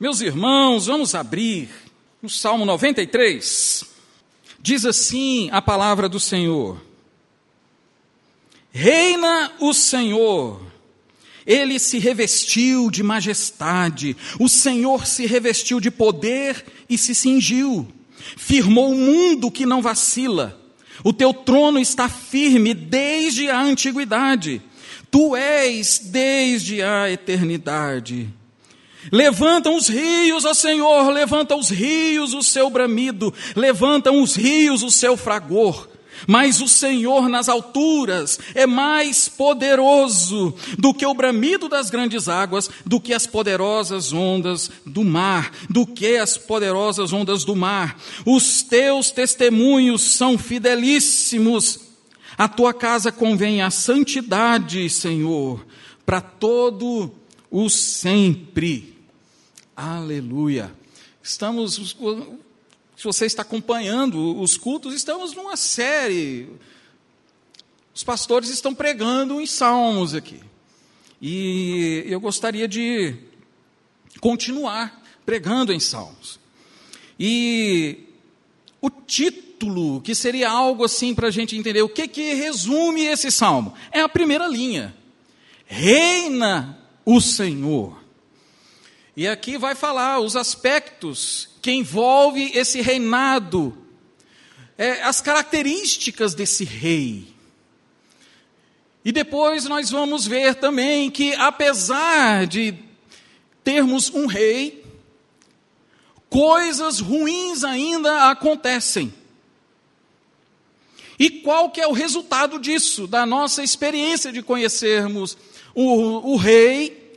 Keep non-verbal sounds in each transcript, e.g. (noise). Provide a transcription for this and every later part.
Meus irmãos, vamos abrir no Salmo 93. Diz assim a palavra do Senhor: Reina o Senhor, ele se revestiu de majestade, o Senhor se revestiu de poder e se cingiu, firmou o mundo que não vacila. O teu trono está firme desde a antiguidade, tu és desde a eternidade. Levantam os rios, ó Senhor, levanta os rios o seu bramido, levantam os rios o seu fragor. Mas o Senhor nas alturas é mais poderoso do que o bramido das grandes águas, do que as poderosas ondas do mar, do que as poderosas ondas do mar. Os teus testemunhos são fidelíssimos. A tua casa convém a santidade, Senhor, para todo o sempre. Aleluia. Estamos, se você está acompanhando os cultos, estamos numa série. Os pastores estão pregando em salmos aqui. E eu gostaria de continuar pregando em salmos. E o título, que seria algo assim para a gente entender o que, que resume esse salmo, é a primeira linha: Reina o Senhor. E aqui vai falar os aspectos que envolve esse reinado, é, as características desse rei. E depois nós vamos ver também que, apesar de termos um rei, coisas ruins ainda acontecem. E qual que é o resultado disso, da nossa experiência de conhecermos o, o rei,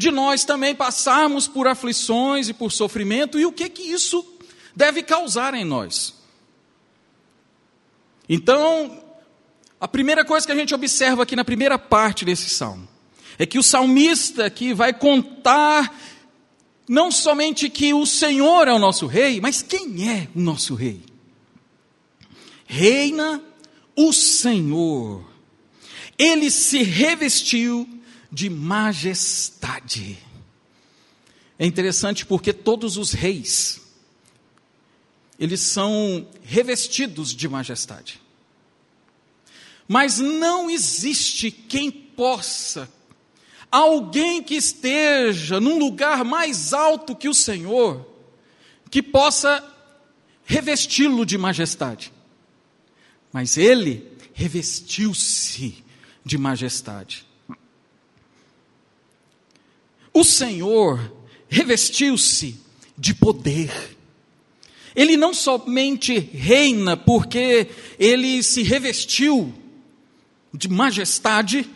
de nós também passarmos por aflições e por sofrimento, e o que que isso deve causar em nós? Então, a primeira coisa que a gente observa aqui na primeira parte desse salmo é que o salmista aqui vai contar não somente que o Senhor é o nosso rei, mas quem é o nosso rei? Reina o Senhor. Ele se revestiu de majestade. É interessante porque todos os reis, eles são revestidos de majestade. Mas não existe quem possa, alguém que esteja num lugar mais alto que o Senhor, que possa revesti-lo de majestade. Mas ele revestiu-se de majestade. O Senhor revestiu-se de poder. Ele não somente reina porque ele se revestiu de majestade,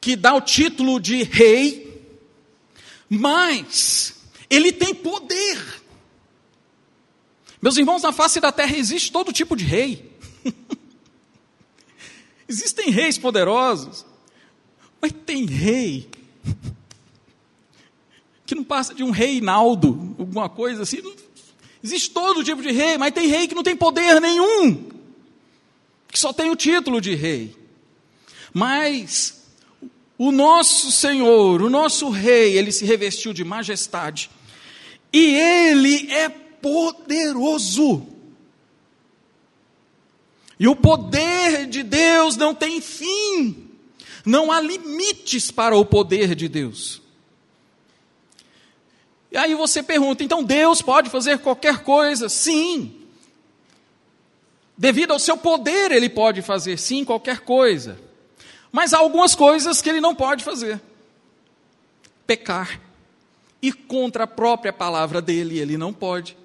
que dá o título de rei, mas ele tem poder. Meus irmãos, na face da terra existe todo tipo de rei. (laughs) Existem reis poderosos, mas tem rei que não passa de um reinaldo, alguma coisa assim. existe todo tipo de rei, mas tem rei que não tem poder nenhum, que só tem o título de rei. Mas o nosso Senhor, o nosso Rei, ele se revestiu de majestade, e ele é poderoso. E o poder de Deus não tem fim. Não há limites para o poder de Deus. E aí você pergunta: então Deus pode fazer qualquer coisa? Sim. Devido ao seu poder, ele pode fazer sim qualquer coisa. Mas há algumas coisas que ele não pode fazer: pecar. E contra a própria palavra dele, ele não pode.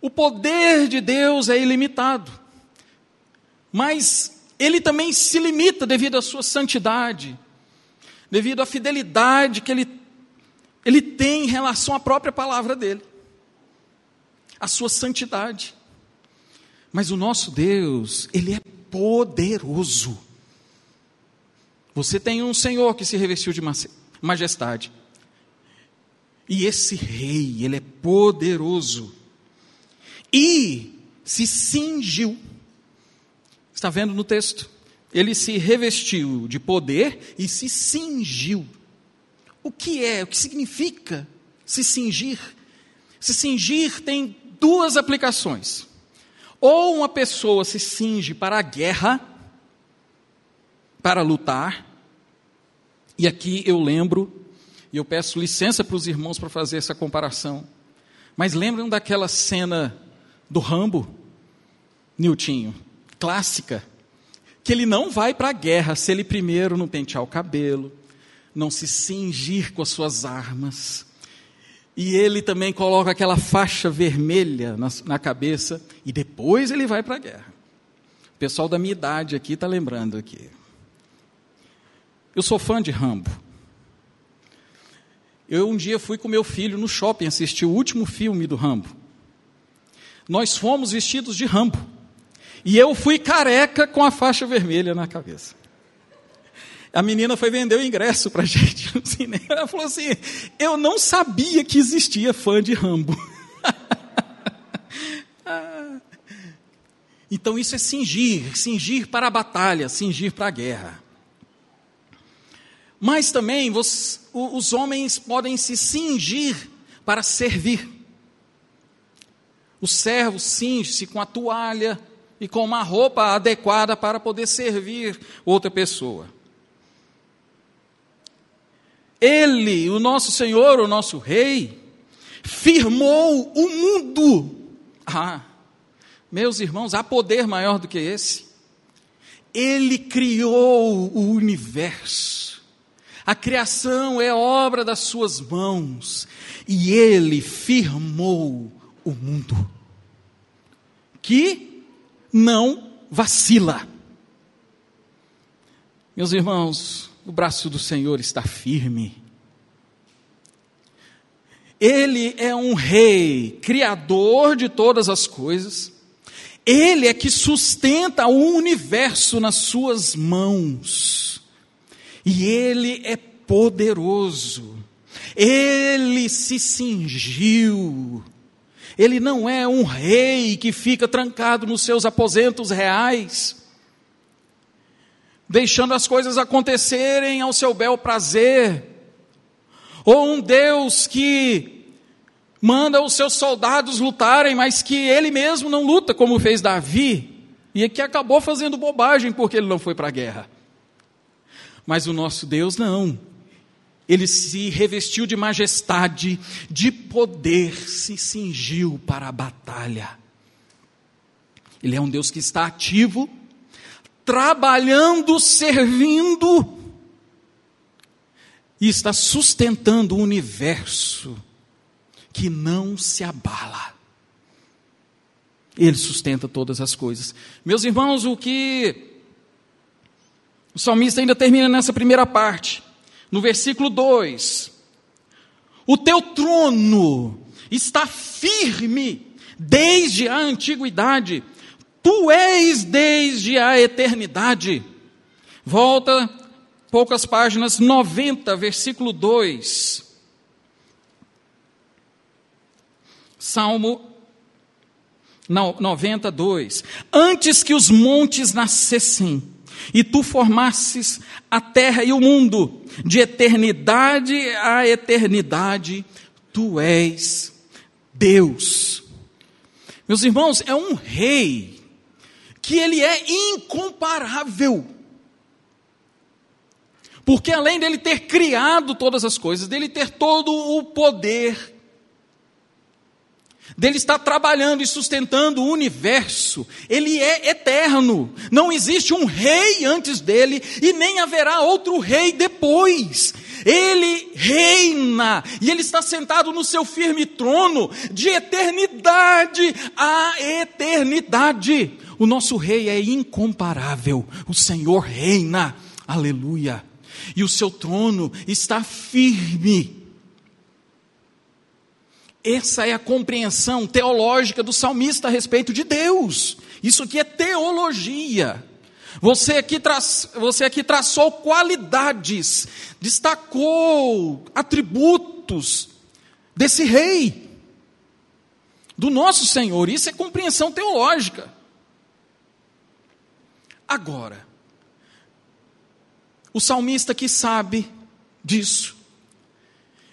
O poder de Deus é ilimitado. Mas ele também se limita devido à sua santidade, devido à fidelidade que ele, ele tem em relação à própria palavra dele, a sua santidade. Mas o nosso Deus, ele é poderoso. Você tem um Senhor que se revestiu de majestade. E esse rei, ele é poderoso. E se cingiu Está vendo no texto? Ele se revestiu de poder e se cingiu. O que é, o que significa se cingir? Se cingir tem duas aplicações. Ou uma pessoa se cinge para a guerra, para lutar, e aqui eu lembro, e eu peço licença para os irmãos para fazer essa comparação, mas lembram daquela cena do Rambo, Niltinho, clássica, que ele não vai para a guerra se ele primeiro não pentear o cabelo, não se cingir com as suas armas. E ele também coloca aquela faixa vermelha na, na cabeça e depois ele vai para a guerra. O pessoal da minha idade aqui está lembrando aqui. Eu sou fã de Rambo. Eu um dia fui com meu filho no shopping assistir o último filme do Rambo. Nós fomos vestidos de Rambo. E eu fui careca com a faixa vermelha na cabeça. A menina foi vender o ingresso para (laughs) gente no cinema. Ela falou assim: Eu não sabia que existia fã de Rambo. (laughs) então isso é cingir, cingir para a batalha, cingir para a guerra. Mas também os, os homens podem se cingir para servir. O servo cinge-se com a toalha e com uma roupa adequada para poder servir outra pessoa. Ele, o nosso Senhor, o nosso Rei, firmou o mundo. Ah, meus irmãos, há poder maior do que esse. Ele criou o universo. A criação é obra das suas mãos e ele firmou o mundo que não vacila. Meus irmãos, o braço do Senhor está firme. Ele é um rei, criador de todas as coisas. Ele é que sustenta o universo nas suas mãos. E ele é poderoso. Ele se cingiu. Ele não é um rei que fica trancado nos seus aposentos reais, deixando as coisas acontecerem ao seu bel prazer. Ou um Deus que manda os seus soldados lutarem, mas que ele mesmo não luta, como fez Davi, e que acabou fazendo bobagem porque ele não foi para a guerra. Mas o nosso Deus não. Ele se revestiu de majestade, de poder, se cingiu para a batalha. Ele é um Deus que está ativo, trabalhando, servindo, e está sustentando o universo que não se abala. Ele sustenta todas as coisas. Meus irmãos, o que o salmista ainda termina nessa primeira parte, no versículo 2: O teu trono está firme desde a antiguidade, tu és desde a eternidade. Volta poucas páginas, 90, versículo 2. Salmo 92. Antes que os montes nascessem, e tu formasses a terra e o mundo, de eternidade a eternidade, tu és Deus. Meus irmãos, é um rei que ele é incomparável. Porque além dele ter criado todas as coisas, dele ter todo o poder, dele estar trabalhando e sustentando o universo. Ele é eterno. Não existe um rei antes dele e nem haverá outro rei depois. Ele reina e ele está sentado no seu firme trono de eternidade a eternidade. O nosso rei é incomparável. O Senhor reina. Aleluia. E o seu trono está firme essa é a compreensão teológica do salmista a respeito de Deus. Isso aqui é teologia. Você aqui, tra... você aqui traçou qualidades, destacou atributos desse rei, do nosso Senhor. Isso é compreensão teológica. Agora, o salmista que sabe disso,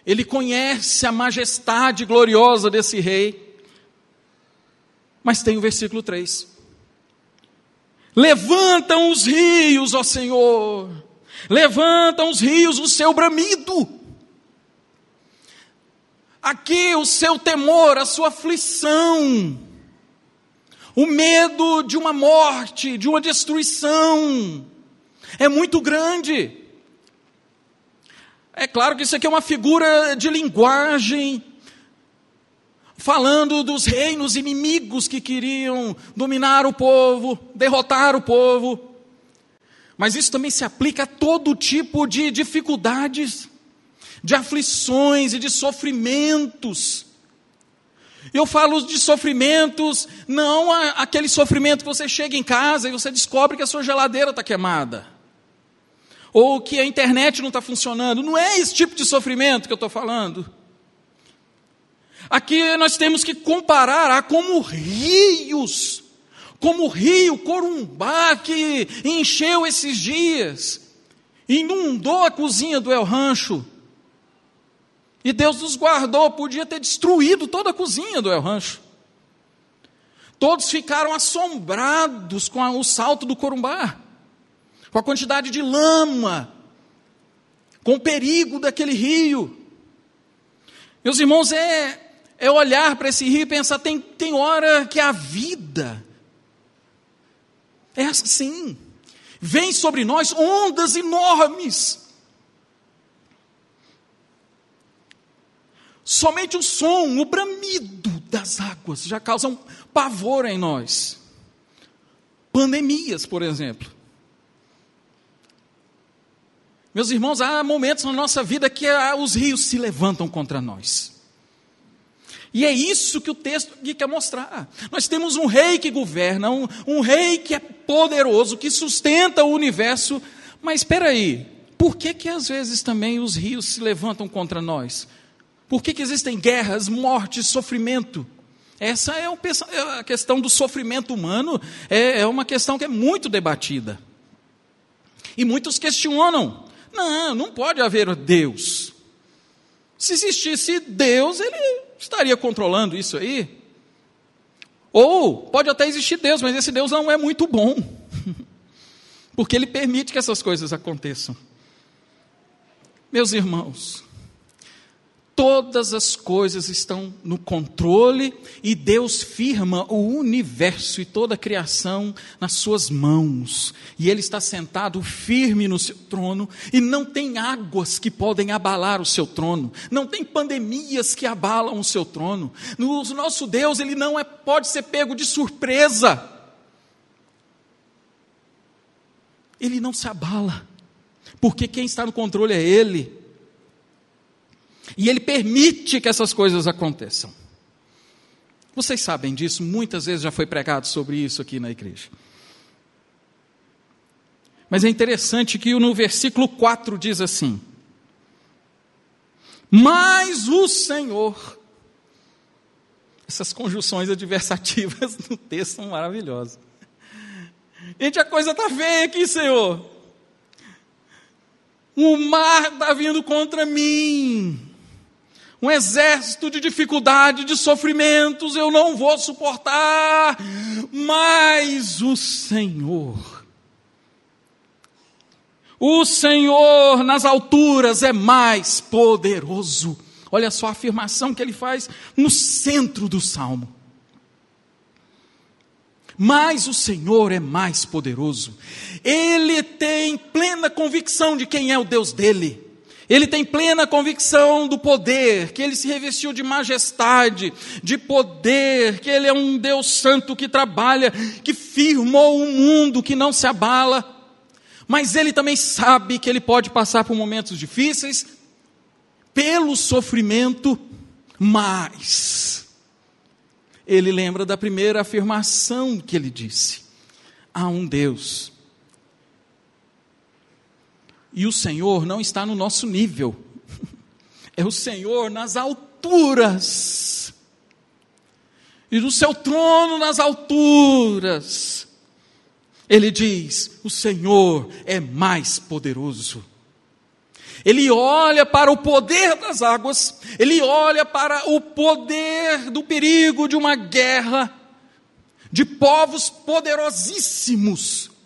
ele conhece a majestade gloriosa desse rei. Mas tem o versículo 3. Levantam os rios, ó Senhor, levantam os rios o seu bramido. Aqui o seu temor, a sua aflição, o medo de uma morte, de uma destruição, é muito grande. É claro que isso aqui é uma figura de linguagem, falando dos reinos inimigos que queriam dominar o povo, derrotar o povo. Mas isso também se aplica a todo tipo de dificuldades, de aflições e de sofrimentos. Eu falo de sofrimentos, não aquele sofrimento que você chega em casa e você descobre que a sua geladeira está queimada ou que a internet não está funcionando. Não é esse tipo de sofrimento que eu estou falando. Aqui nós temos que comparar a como rios, como o rio Corumbá que encheu esses dias, inundou a cozinha do El Rancho. E Deus nos guardou, podia ter destruído toda a cozinha do El Rancho. Todos ficaram assombrados com o salto do Corumbá com a quantidade de lama, com o perigo daquele rio. Meus irmãos, é, é olhar para esse rio e pensar: tem, tem hora que a vida é assim. Vem sobre nós ondas enormes. Somente o som, o bramido das águas já causam pavor em nós. Pandemias, por exemplo. Meus irmãos, há momentos na nossa vida que os rios se levantam contra nós. E é isso que o texto quer mostrar. Nós temos um rei que governa, um, um rei que é poderoso, que sustenta o universo. Mas espera aí, por que que às vezes também os rios se levantam contra nós? Por que, que existem guerras, mortes, sofrimento? Essa é, é a questão do sofrimento humano, é, é uma questão que é muito debatida. E muitos questionam não, não pode haver Deus. Se existisse Deus, ele estaria controlando isso aí. Ou pode até existir Deus, mas esse Deus não é muito bom. (laughs) Porque ele permite que essas coisas aconteçam. Meus irmãos, todas as coisas estão no controle e Deus firma o universo e toda a criação nas suas mãos. E Ele está sentado firme no seu trono e não tem águas que podem abalar o seu trono, não tem pandemias que abalam o seu trono. No nosso Deus, Ele não é, pode ser pego de surpresa. Ele não se abala, porque quem está no controle é Ele. E Ele permite que essas coisas aconteçam. Vocês sabem disso, muitas vezes já foi pregado sobre isso aqui na igreja. Mas é interessante que no versículo 4 diz assim: Mas o Senhor. Essas conjunções adversativas (laughs) no texto são maravilhosas. Gente, a coisa está feia aqui, Senhor. O mar está vindo contra mim um exército de dificuldade, de sofrimentos, eu não vou suportar, mas o Senhor, o Senhor nas alturas é mais poderoso. Olha só a afirmação que ele faz no centro do salmo. Mas o Senhor é mais poderoso. Ele tem plena convicção de quem é o Deus dele. Ele tem plena convicção do poder, que ele se revestiu de majestade, de poder, que ele é um Deus santo que trabalha, que firmou um mundo que não se abala. Mas ele também sabe que ele pode passar por momentos difíceis, pelo sofrimento, mas ele lembra da primeira afirmação que ele disse: há um Deus e o Senhor não está no nosso nível, é o Senhor nas alturas, e no seu trono nas alturas. Ele diz: O Senhor é mais poderoso. ele olha para o poder das águas, ele olha para o poder do perigo de uma guerra, de povos poderosíssimos.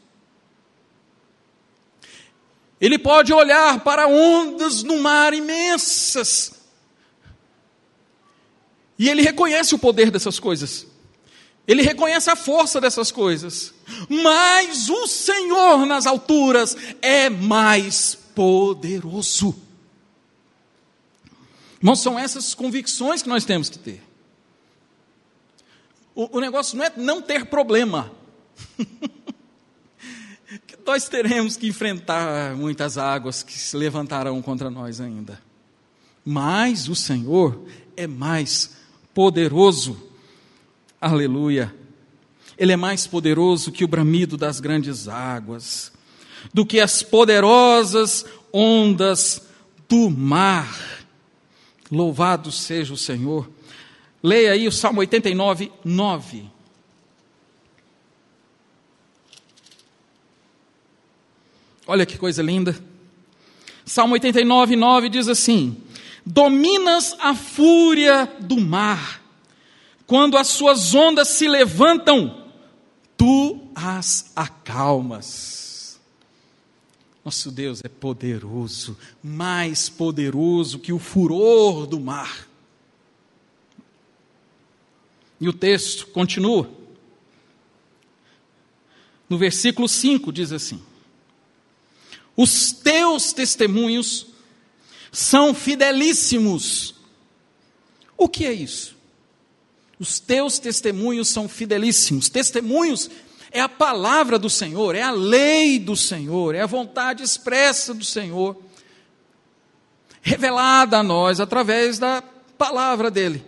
Ele pode olhar para ondas no mar imensas, e ele reconhece o poder dessas coisas. Ele reconhece a força dessas coisas. Mas o Senhor nas alturas é mais poderoso. Irmãos, são essas convicções que nós temos que ter. O, o negócio não é não ter problema. (laughs) nós teremos que enfrentar muitas águas que se levantarão contra nós ainda. Mas o Senhor é mais poderoso. Aleluia. Ele é mais poderoso que o bramido das grandes águas, do que as poderosas ondas do mar. Louvado seja o Senhor. Leia aí o Salmo 89, 9. Olha que coisa linda. Salmo 89, 9 diz assim: Dominas a fúria do mar quando as suas ondas se levantam, tu as acalmas. Nosso Deus é poderoso, mais poderoso que o furor do mar. E o texto continua. No versículo 5 diz assim: Os teus testemunhos são fidelíssimos. O que é isso? Os teus testemunhos são fidelíssimos. Testemunhos é a palavra do Senhor, é a lei do Senhor, é a vontade expressa do Senhor, revelada a nós através da palavra dele.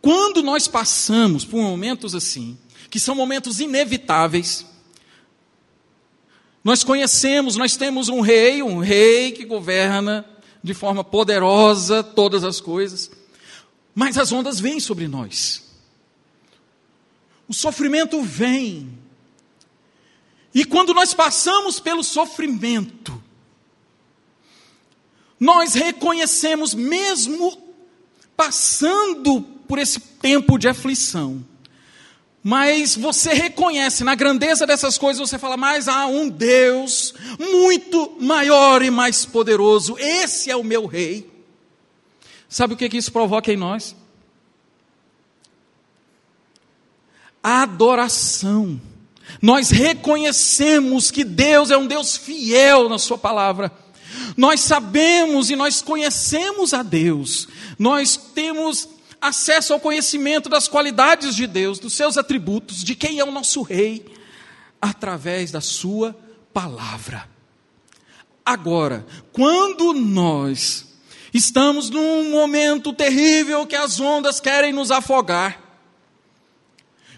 Quando nós passamos por momentos assim, que são momentos inevitáveis, nós conhecemos, nós temos um rei, um rei que governa de forma poderosa todas as coisas, mas as ondas vêm sobre nós. O sofrimento vem. E quando nós passamos pelo sofrimento, nós reconhecemos, mesmo passando por esse tempo de aflição, mas você reconhece na grandeza dessas coisas, você fala, mas há um Deus muito maior e mais poderoso, esse é o meu rei. Sabe o que, que isso provoca em nós? Adoração. Nós reconhecemos que Deus é um Deus fiel na Sua palavra. Nós sabemos e nós conhecemos a Deus. Nós temos acesso ao conhecimento das qualidades de Deus, dos seus atributos, de quem é o nosso Rei, através da Sua palavra. Agora, quando nós estamos num momento terrível que as ondas querem nos afogar,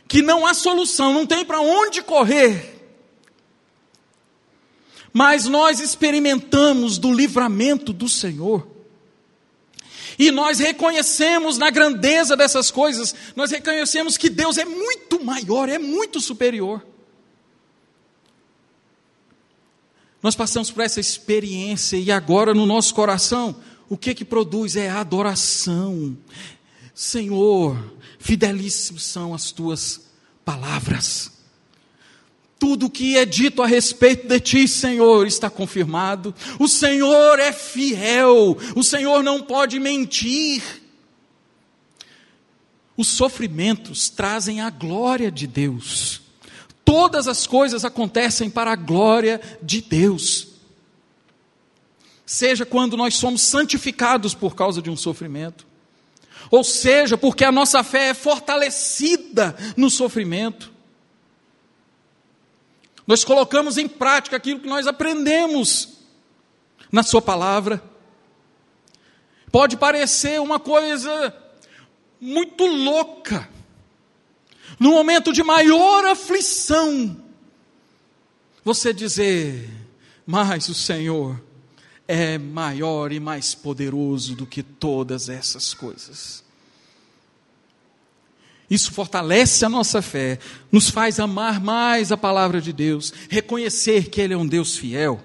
que não há solução, não tem para onde correr, mas nós experimentamos do livramento do Senhor, e nós reconhecemos na grandeza dessas coisas, nós reconhecemos que Deus é muito maior, é muito superior. Nós passamos por essa experiência e agora no nosso coração, o que que produz é adoração. Senhor, fidelíssimos são as tuas palavras. Tudo que é dito a respeito de ti, Senhor, está confirmado. O Senhor é fiel. O Senhor não pode mentir. Os sofrimentos trazem a glória de Deus. Todas as coisas acontecem para a glória de Deus. Seja quando nós somos santificados por causa de um sofrimento, ou seja, porque a nossa fé é fortalecida no sofrimento, nós colocamos em prática aquilo que nós aprendemos na Sua palavra. Pode parecer uma coisa muito louca, no momento de maior aflição, você dizer, mas o Senhor é maior e mais poderoso do que todas essas coisas. Isso fortalece a nossa fé, nos faz amar mais a palavra de Deus, reconhecer que Ele é um Deus fiel.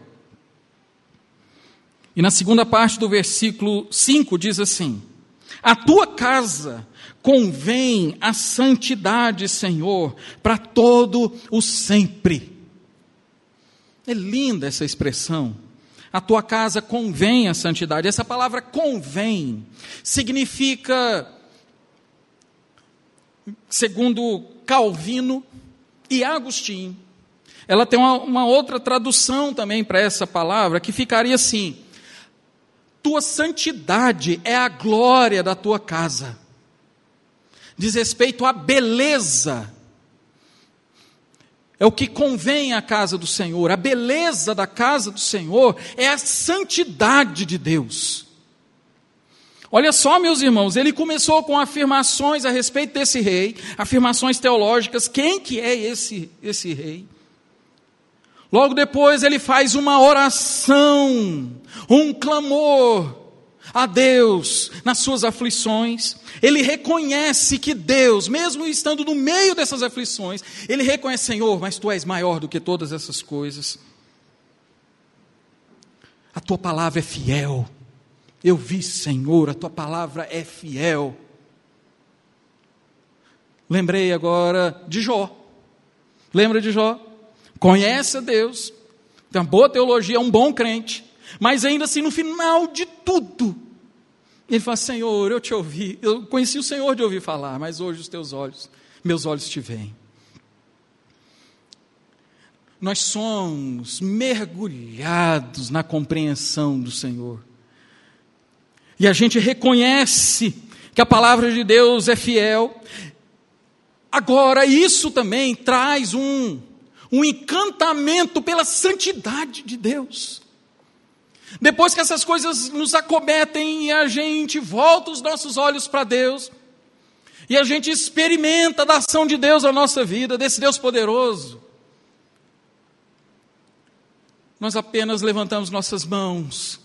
E na segunda parte do versículo 5 diz assim: A tua casa convém a santidade, Senhor, para todo o sempre. É linda essa expressão. A tua casa convém a santidade. Essa palavra convém significa, segundo Calvino e Agostinho, ela tem uma, uma outra tradução também para essa palavra que ficaria assim: tua santidade é a glória da tua casa. Diz respeito à beleza. É o que convém à casa do Senhor. A beleza da casa do Senhor é a santidade de Deus. Olha só, meus irmãos, ele começou com afirmações a respeito desse rei, afirmações teológicas, quem que é esse esse rei? Logo depois ele faz uma oração, um clamor a Deus nas suas aflições. Ele reconhece que Deus, mesmo estando no meio dessas aflições, ele reconhece, Senhor, mas tu és maior do que todas essas coisas. A tua palavra é fiel. Eu vi, Senhor, a tua palavra é fiel. Lembrei agora de Jó. Lembra de Jó? conhece a Deus, tem uma boa teologia, é um bom crente, mas ainda assim, no final de tudo, ele fala: Senhor, eu te ouvi, eu conheci o Senhor de ouvir falar, mas hoje os teus olhos, meus olhos te veem. Nós somos mergulhados na compreensão do Senhor. E a gente reconhece que a palavra de Deus é fiel. Agora, isso também traz um um encantamento pela santidade de Deus. Depois que essas coisas nos acometem e a gente volta os nossos olhos para Deus, e a gente experimenta da ação de Deus na nossa vida, desse Deus poderoso, nós apenas levantamos nossas mãos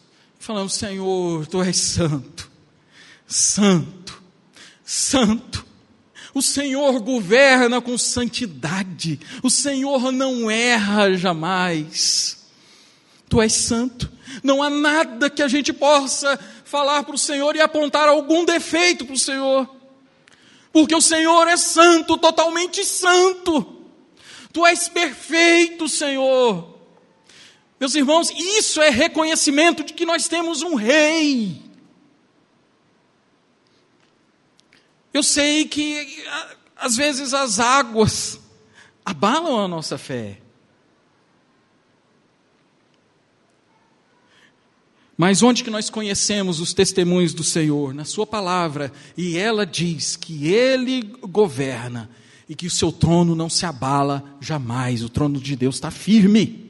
falamos: Senhor, tu és santo, santo, santo. O Senhor governa com santidade. O Senhor não erra jamais. Tu és santo. Não há nada que a gente possa falar para o Senhor e apontar algum defeito para o Senhor. Porque o Senhor é santo, totalmente santo. Tu és perfeito, Senhor. Meus irmãos, isso é reconhecimento de que nós temos um rei Eu sei que às vezes as águas (laughs) abalam a nossa fé. Mas onde que nós conhecemos os testemunhos do Senhor? Na Sua palavra. E ela diz que Ele governa e que o seu trono não se abala jamais. O trono de Deus está firme.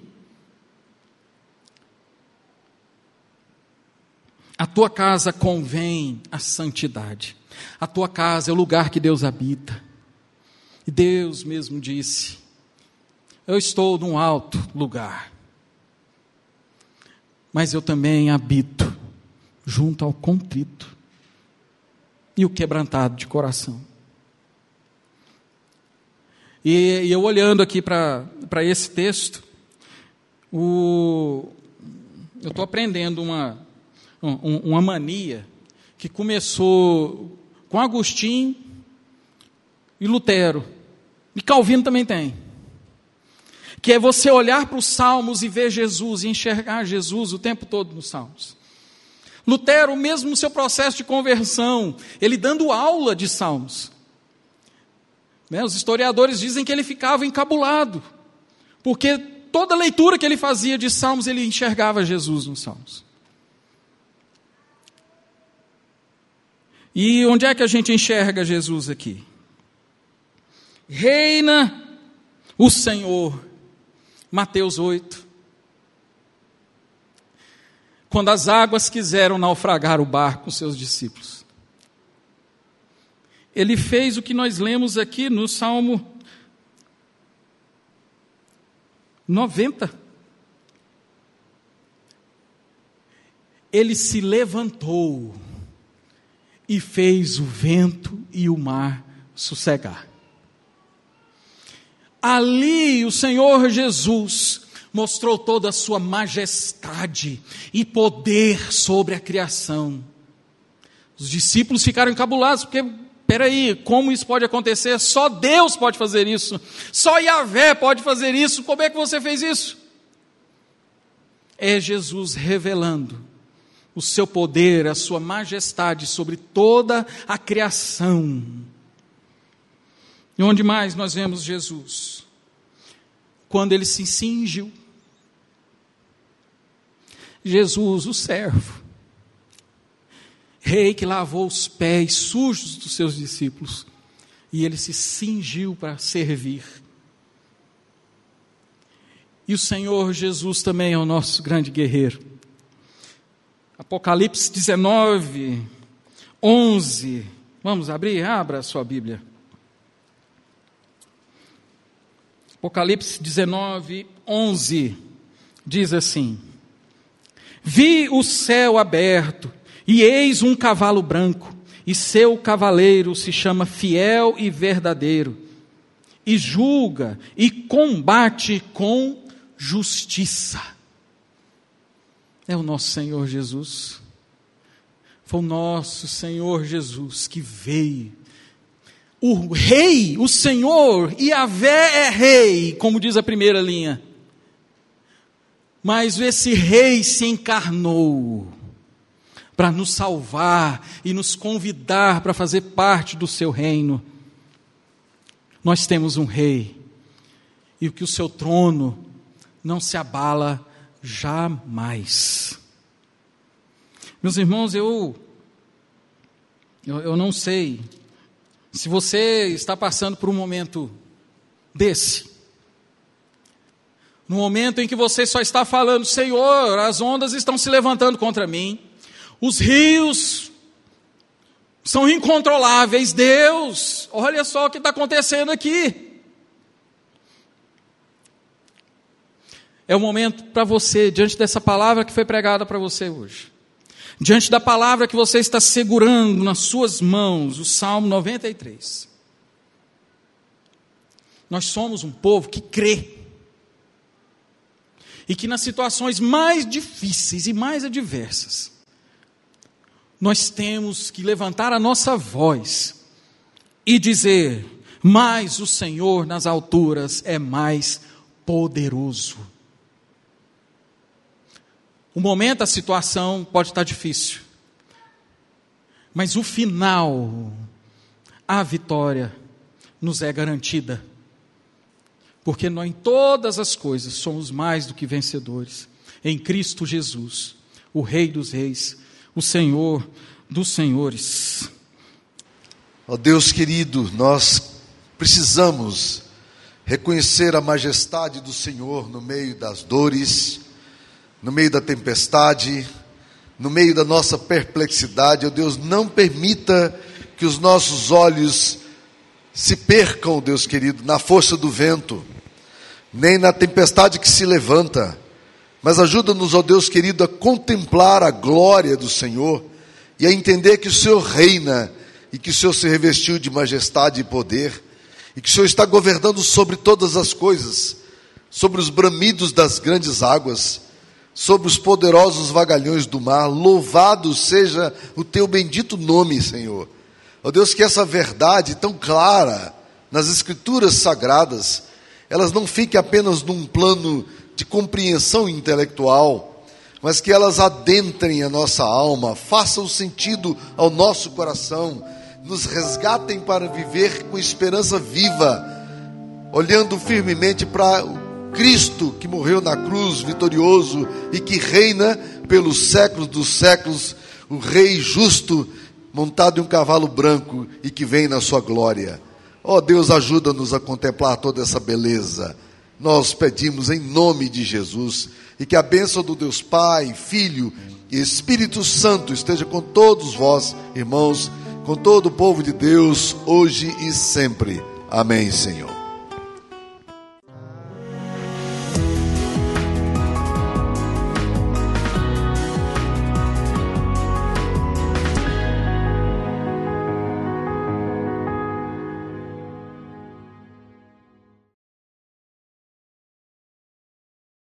A tua casa convém a santidade. A tua casa é o lugar que Deus habita. E Deus mesmo disse: Eu estou num alto lugar, mas eu também habito junto ao contrito e o quebrantado de coração. E, e eu olhando aqui para esse texto, o, eu estou aprendendo uma, uma mania que começou com Agostinho e Lutero. E Calvino também tem. Que é você olhar para os salmos e ver Jesus e enxergar Jesus o tempo todo nos salmos. Lutero, mesmo no seu processo de conversão, ele dando aula de salmos. Né, os historiadores dizem que ele ficava encabulado, porque toda leitura que ele fazia de salmos, ele enxergava Jesus nos salmos. E onde é que a gente enxerga Jesus aqui? Reina o Senhor. Mateus 8. Quando as águas quiseram naufragar o barco com seus discípulos. Ele fez o que nós lemos aqui no Salmo 90. Ele se levantou e fez o vento e o mar sossegar. Ali o Senhor Jesus mostrou toda a sua majestade e poder sobre a criação. Os discípulos ficaram encabulados, porque, peraí, como isso pode acontecer? Só Deus pode fazer isso, só Yahvé pode fazer isso, como é que você fez isso? É Jesus revelando o seu poder, a sua majestade sobre toda a criação. E onde mais nós vemos Jesus? Quando ele se cingiu. Jesus, o servo, rei que lavou os pés sujos dos seus discípulos, e ele se cingiu para servir. E o Senhor Jesus também é o nosso grande guerreiro. Apocalipse 19, 11. Vamos abrir? Abra a sua Bíblia. Apocalipse 19, 11 diz assim: Vi o céu aberto, e eis um cavalo branco, e seu cavaleiro se chama Fiel e Verdadeiro, e julga e combate com justiça. É o nosso Senhor Jesus. Foi o nosso Senhor Jesus que veio o rei, o Senhor, Yahvé é rei, como diz a primeira linha. Mas esse rei se encarnou para nos salvar e nos convidar para fazer parte do seu reino. Nós temos um rei e que o seu trono não se abala jamais. Meus irmãos, eu, eu, eu não sei se você está passando por um momento desse, no momento em que você só está falando, Senhor, as ondas estão se levantando contra mim, os rios são incontroláveis, Deus, olha só o que está acontecendo aqui. É o momento para você, diante dessa palavra que foi pregada para você hoje, diante da palavra que você está segurando nas suas mãos, o Salmo 93. Nós somos um povo que crê. E que nas situações mais difíceis e mais adversas, nós temos que levantar a nossa voz e dizer: Mas o Senhor nas alturas é mais poderoso. O momento, a situação pode estar difícil. Mas o final, a vitória, nos é garantida. Porque nós, em todas as coisas, somos mais do que vencedores. Em Cristo Jesus, o Rei dos Reis, o Senhor dos Senhores. Ó oh Deus querido, nós precisamos reconhecer a majestade do Senhor no meio das dores no meio da tempestade, no meio da nossa perplexidade, ó Deus, não permita que os nossos olhos se percam, Deus querido, na força do vento, nem na tempestade que se levanta, mas ajuda-nos, ó Deus querido, a contemplar a glória do Senhor e a entender que o Senhor reina e que o Senhor se revestiu de majestade e poder e que o Senhor está governando sobre todas as coisas, sobre os bramidos das grandes águas sobre os poderosos vagalhões do mar. Louvado seja o teu bendito nome, Senhor. Ó oh Deus, que essa verdade tão clara nas escrituras sagradas, elas não fiquem apenas num plano de compreensão intelectual, mas que elas adentrem a nossa alma, façam sentido ao nosso coração, nos resgatem para viver com esperança viva, olhando firmemente para Cristo que morreu na cruz vitorioso e que reina pelos séculos dos séculos, o Rei justo montado em um cavalo branco e que vem na sua glória. Ó oh, Deus, ajuda-nos a contemplar toda essa beleza. Nós pedimos em nome de Jesus e que a bênção do Deus Pai, Filho e Espírito Santo esteja com todos vós, irmãos, com todo o povo de Deus, hoje e sempre. Amém, Senhor.